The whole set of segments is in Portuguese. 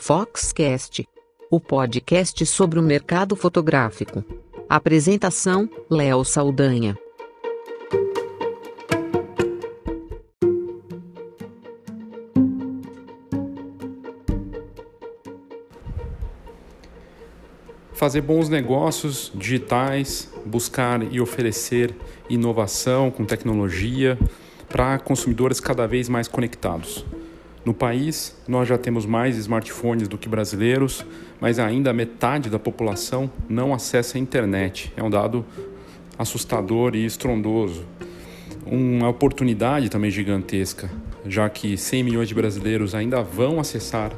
Foxcast, o podcast sobre o mercado fotográfico. Apresentação: Léo Saldanha. Fazer bons negócios digitais, buscar e oferecer inovação com tecnologia para consumidores cada vez mais conectados. No país, nós já temos mais smartphones do que brasileiros, mas ainda metade da população não acessa a internet. É um dado assustador e estrondoso. Uma oportunidade também gigantesca, já que 100 milhões de brasileiros ainda vão acessar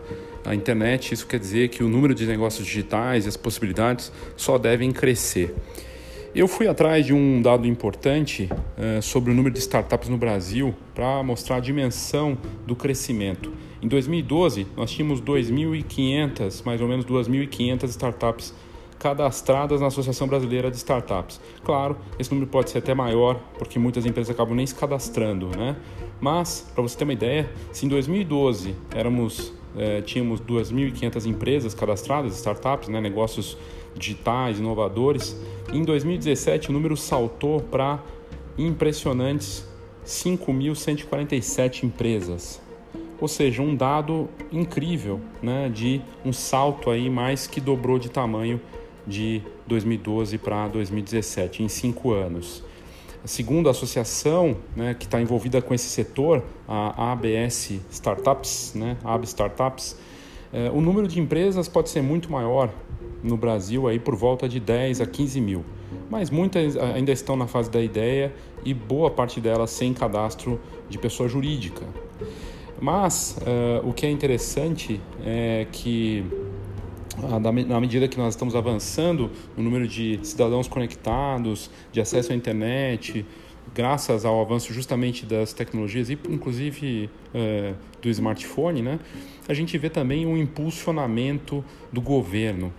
a internet, isso quer dizer que o número de negócios digitais e as possibilidades só devem crescer. Eu fui atrás de um dado importante uh, sobre o número de startups no Brasil para mostrar a dimensão do crescimento. Em 2012, nós tínhamos 2.500, mais ou menos 2.500 startups cadastradas na Associação Brasileira de Startups. Claro, esse número pode ser até maior, porque muitas empresas acabam nem se cadastrando, né? Mas, para você ter uma ideia, se em 2012 éramos é, tínhamos 2.500 empresas cadastradas, startups, né, negócios digitais, inovadores. Em 2017, o número saltou para impressionantes 5.147 empresas. Ou seja, um dado incrível né, de um salto aí mais que dobrou de tamanho de 2012 para 2017, em cinco anos. Segundo a associação né, que está envolvida com esse setor, a ABS Startups, né, AB Startups, eh, o número de empresas pode ser muito maior no Brasil, aí por volta de 10 a 15 mil. Mas muitas ainda estão na fase da ideia e boa parte delas sem cadastro de pessoa jurídica. Mas uh, o que é interessante é que na medida que nós estamos avançando no número de cidadãos conectados, de acesso à internet, graças ao avanço justamente das tecnologias e inclusive é, do smartphone, né, a gente vê também um impulsionamento do governo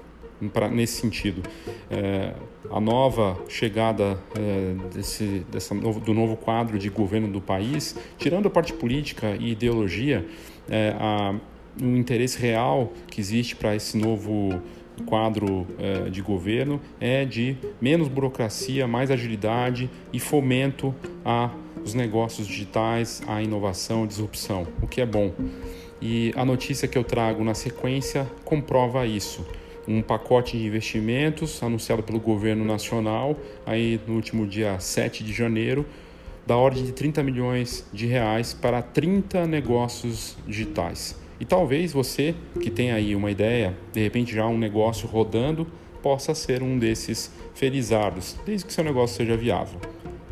pra, nesse sentido. É, a nova chegada é, desse, dessa novo, do novo quadro de governo do país, tirando a parte política e ideologia, é, a um interesse real que existe para esse novo quadro eh, de governo é de menos burocracia, mais agilidade e fomento aos negócios digitais, à inovação, disrupção, o que é bom. E a notícia que eu trago na sequência comprova isso. Um pacote de investimentos anunciado pelo governo nacional aí no último dia 7 de janeiro, da ordem de 30 milhões de reais para 30 negócios digitais. E talvez você que tem aí uma ideia, de repente já um negócio rodando, possa ser um desses felizardos, desde que seu negócio seja viável.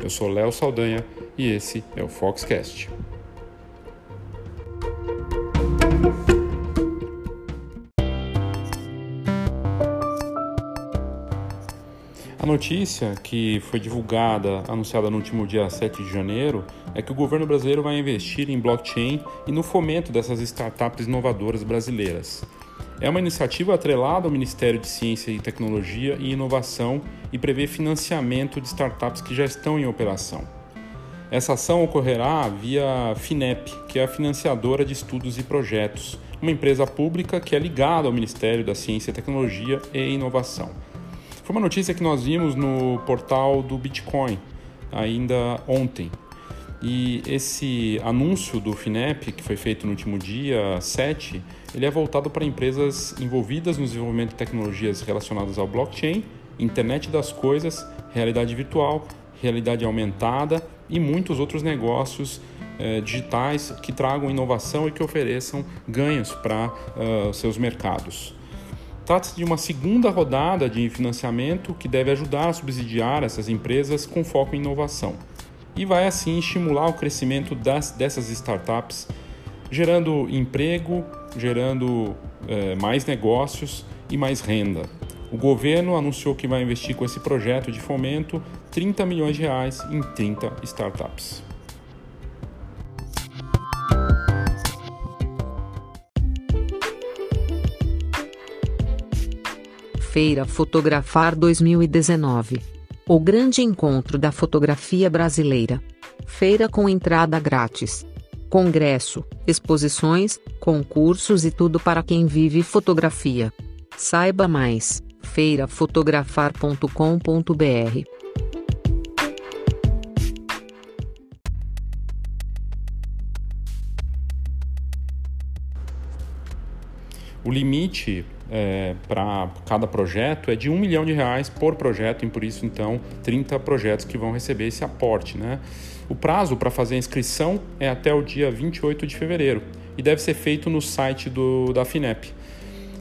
Eu sou Léo Saldanha e esse é o Foxcast. Notícia que foi divulgada, anunciada no último dia 7 de janeiro, é que o governo brasileiro vai investir em blockchain e no fomento dessas startups inovadoras brasileiras. É uma iniciativa atrelada ao Ministério de Ciência e Tecnologia e Inovação e prevê financiamento de startups que já estão em operação. Essa ação ocorrerá via FINEP, que é a financiadora de estudos e projetos, uma empresa pública que é ligada ao Ministério da Ciência, Tecnologia e Inovação. Foi uma notícia que nós vimos no portal do Bitcoin ainda ontem. E esse anúncio do FINEP, que foi feito no último dia 7, ele é voltado para empresas envolvidas no desenvolvimento de tecnologias relacionadas ao blockchain, internet das coisas, realidade virtual, realidade aumentada e muitos outros negócios eh, digitais que tragam inovação e que ofereçam ganhos para uh, seus mercados. Trata-se de uma segunda rodada de financiamento que deve ajudar a subsidiar essas empresas com foco em inovação e vai assim estimular o crescimento das, dessas startups, gerando emprego, gerando é, mais negócios e mais renda. O governo anunciou que vai investir com esse projeto de fomento 30 milhões de reais em 30 startups. Feira Fotografar 2019. O grande encontro da fotografia brasileira. Feira com entrada grátis. congresso, exposições, concursos e tudo para quem vive fotografia. Saiba mais: feirafotografar.com.br. O limite é, para cada projeto é de um milhão de reais por projeto, e por isso então 30 projetos que vão receber esse aporte. Né? O prazo para fazer a inscrição é até o dia 28 de fevereiro e deve ser feito no site do, da FINEP.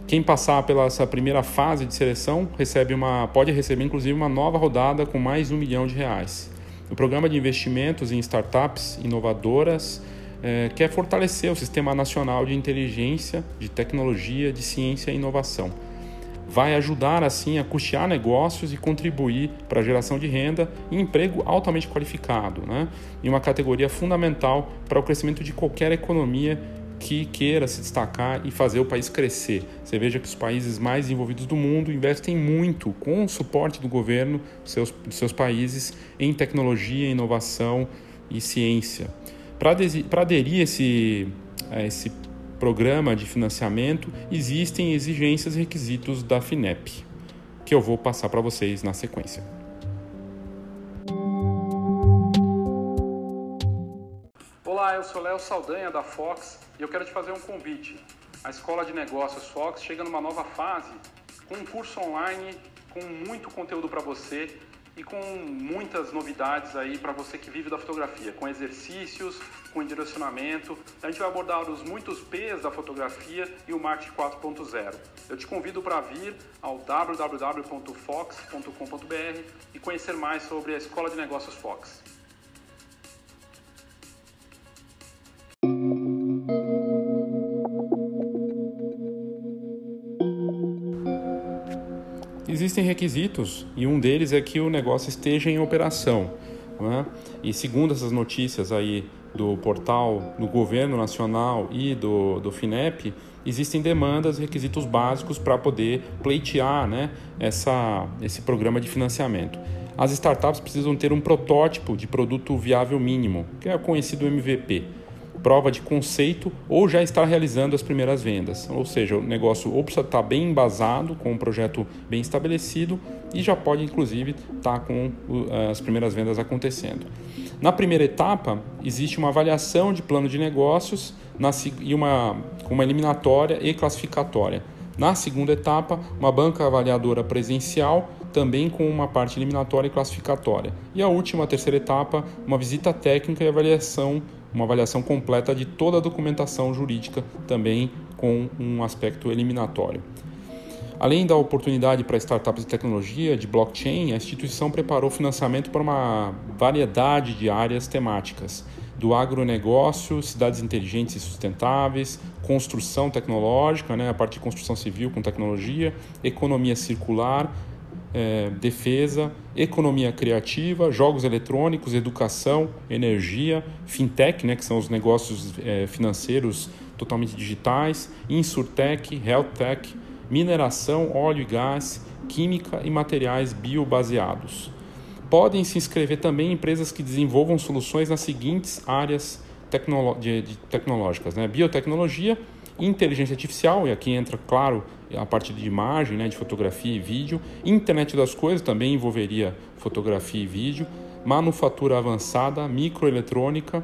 Quem passar pela essa primeira fase de seleção recebe uma, pode receber inclusive uma nova rodada com mais um milhão de reais. O programa de investimentos em startups inovadoras é, quer fortalecer o Sistema Nacional de Inteligência, de Tecnologia, de Ciência e Inovação. Vai ajudar, assim, a custear negócios e contribuir para a geração de renda e emprego altamente qualificado, né? em uma categoria fundamental para o crescimento de qualquer economia que queira se destacar e fazer o país crescer. Você veja que os países mais desenvolvidos do mundo investem muito, com o suporte do governo dos seus, dos seus países, em tecnologia, inovação e ciência. Para aderir a esse, a esse programa de financiamento, existem exigências e requisitos da FINEP, que eu vou passar para vocês na sequência. Olá, eu sou Léo Saldanha da Fox e eu quero te fazer um convite. A Escola de Negócios Fox chega numa nova fase com um curso online com muito conteúdo para você e com muitas novidades aí para você que vive da fotografia, com exercícios, com direcionamento. A gente vai abordar os muitos P's da fotografia e o marketing 4.0. Eu te convido para vir ao www.fox.com.br e conhecer mais sobre a Escola de Negócios Fox. Existem requisitos e um deles é que o negócio esteja em operação. Né? E segundo essas notícias aí do portal do governo nacional e do, do FINEP, existem demandas requisitos básicos para poder pleitear né, essa, esse programa de financiamento. As startups precisam ter um protótipo de produto viável mínimo, que é o conhecido MVP prova de conceito ou já está realizando as primeiras vendas. Ou seja, o negócio ou precisa estar bem embasado, com um projeto bem estabelecido e já pode, inclusive, estar com as primeiras vendas acontecendo. Na primeira etapa, existe uma avaliação de plano de negócios e uma, uma eliminatória e classificatória. Na segunda etapa, uma banca avaliadora presencial, também com uma parte eliminatória e classificatória. E a última, a terceira etapa, uma visita técnica e avaliação uma avaliação completa de toda a documentação jurídica, também com um aspecto eliminatório. Além da oportunidade para startups de tecnologia de blockchain, a instituição preparou financiamento para uma variedade de áreas temáticas, do agronegócio, cidades inteligentes e sustentáveis, construção tecnológica, né, a parte de construção civil com tecnologia, economia circular, é, defesa, economia criativa, jogos eletrônicos, educação, energia, fintech, né, que são os negócios é, financeiros totalmente digitais, insurtech, healthtech, mineração, óleo e gás, química e materiais biobaseados. Podem se inscrever também empresas que desenvolvam soluções nas seguintes áreas tecnológicas: né? biotecnologia, inteligência artificial, e aqui entra, claro, a parte de imagem, né, de fotografia e vídeo, internet das coisas também envolveria fotografia e vídeo, manufatura avançada, microeletrônica,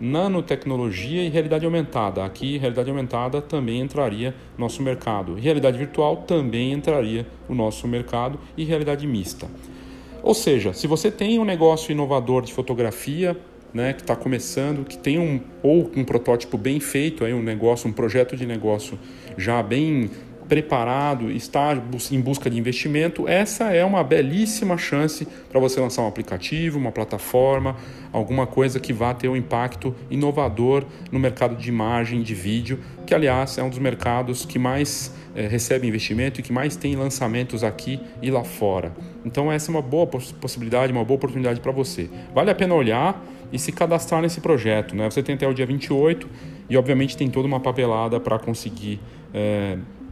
nanotecnologia e realidade aumentada. Aqui, realidade aumentada também entraria no nosso mercado. Realidade virtual também entraria no nosso mercado e realidade mista. Ou seja, se você tem um negócio inovador de fotografia, né, que está começando, que tem um ou um protótipo bem feito, aí um negócio, um projeto de negócio já bem preparado, está em busca de investimento, essa é uma belíssima chance para você lançar um aplicativo, uma plataforma, alguma coisa que vá ter um impacto inovador no mercado de imagem, de vídeo, que aliás é um dos mercados que mais é, recebe investimento e que mais tem lançamentos aqui e lá fora. Então essa é uma boa possibilidade, uma boa oportunidade para você. Vale a pena olhar e se cadastrar nesse projeto. Né? Você tem até o dia 28 e obviamente tem toda uma papelada para conseguir é,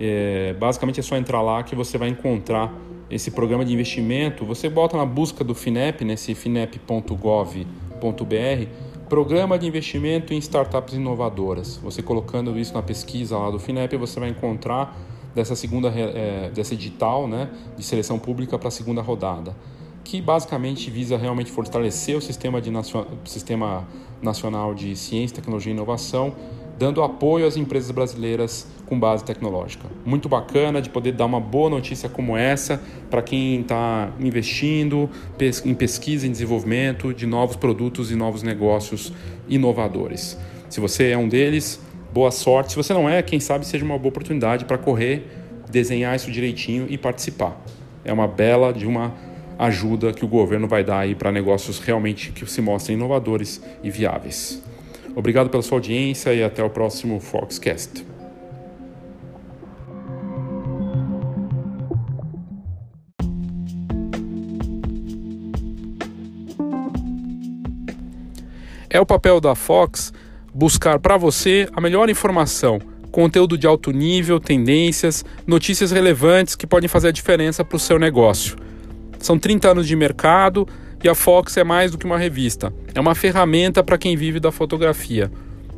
É, basicamente é só entrar lá que você vai encontrar esse programa de investimento. Você bota na busca do FINEP, nesse finep.gov.br, Programa de Investimento em Startups Inovadoras. Você colocando isso na pesquisa lá do FINEP, você vai encontrar dessa segunda, é, dessa edital né, de seleção pública para a segunda rodada que basicamente visa realmente fortalecer o sistema, de sistema nacional de ciência, tecnologia e inovação, dando apoio às empresas brasileiras com base tecnológica. Muito bacana de poder dar uma boa notícia como essa para quem está investindo em pesquisa e desenvolvimento de novos produtos e novos negócios inovadores. Se você é um deles, boa sorte. Se você não é, quem sabe seja uma boa oportunidade para correr, desenhar isso direitinho e participar. É uma bela de uma ajuda que o governo vai dar aí para negócios realmente que se mostrem inovadores e viáveis. Obrigado pela sua audiência e até o próximo Foxcast. É o papel da Fox buscar para você a melhor informação, conteúdo de alto nível, tendências, notícias relevantes que podem fazer a diferença para o seu negócio. São 30 anos de mercado e a Fox é mais do que uma revista, é uma ferramenta para quem vive da fotografia.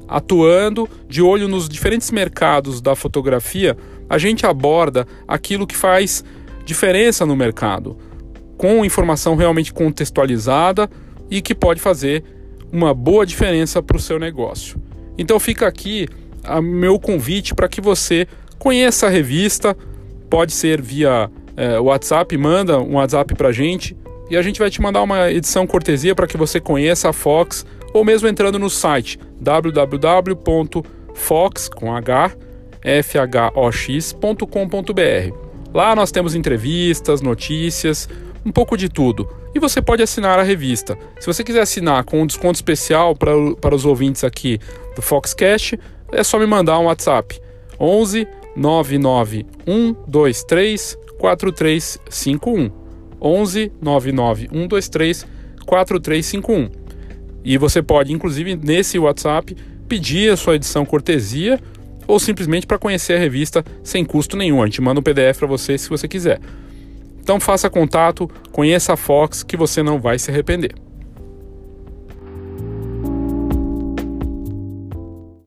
Atuando de olho nos diferentes mercados da fotografia, a gente aborda aquilo que faz diferença no mercado, com informação realmente contextualizada e que pode fazer uma boa diferença para o seu negócio. Então fica aqui o meu convite para que você conheça a revista, pode ser via é, WhatsApp, manda um WhatsApp para a gente e a gente vai te mandar uma edição cortesia para que você conheça a Fox ou mesmo entrando no site www.fox.com.br. Lá nós temos entrevistas, notícias, um pouco de tudo. E você pode assinar a revista. Se você quiser assinar com um desconto especial para, os ouvintes aqui do Foxcast, é só me mandar um WhatsApp. 11 99123 4351. 11 99 123 4351. E você pode, inclusive, nesse WhatsApp, pedir a sua edição cortesia ou simplesmente para conhecer a revista sem custo nenhum. A gente manda um PDF para você se você quiser. Então faça contato, conheça a Fox que você não vai se arrepender.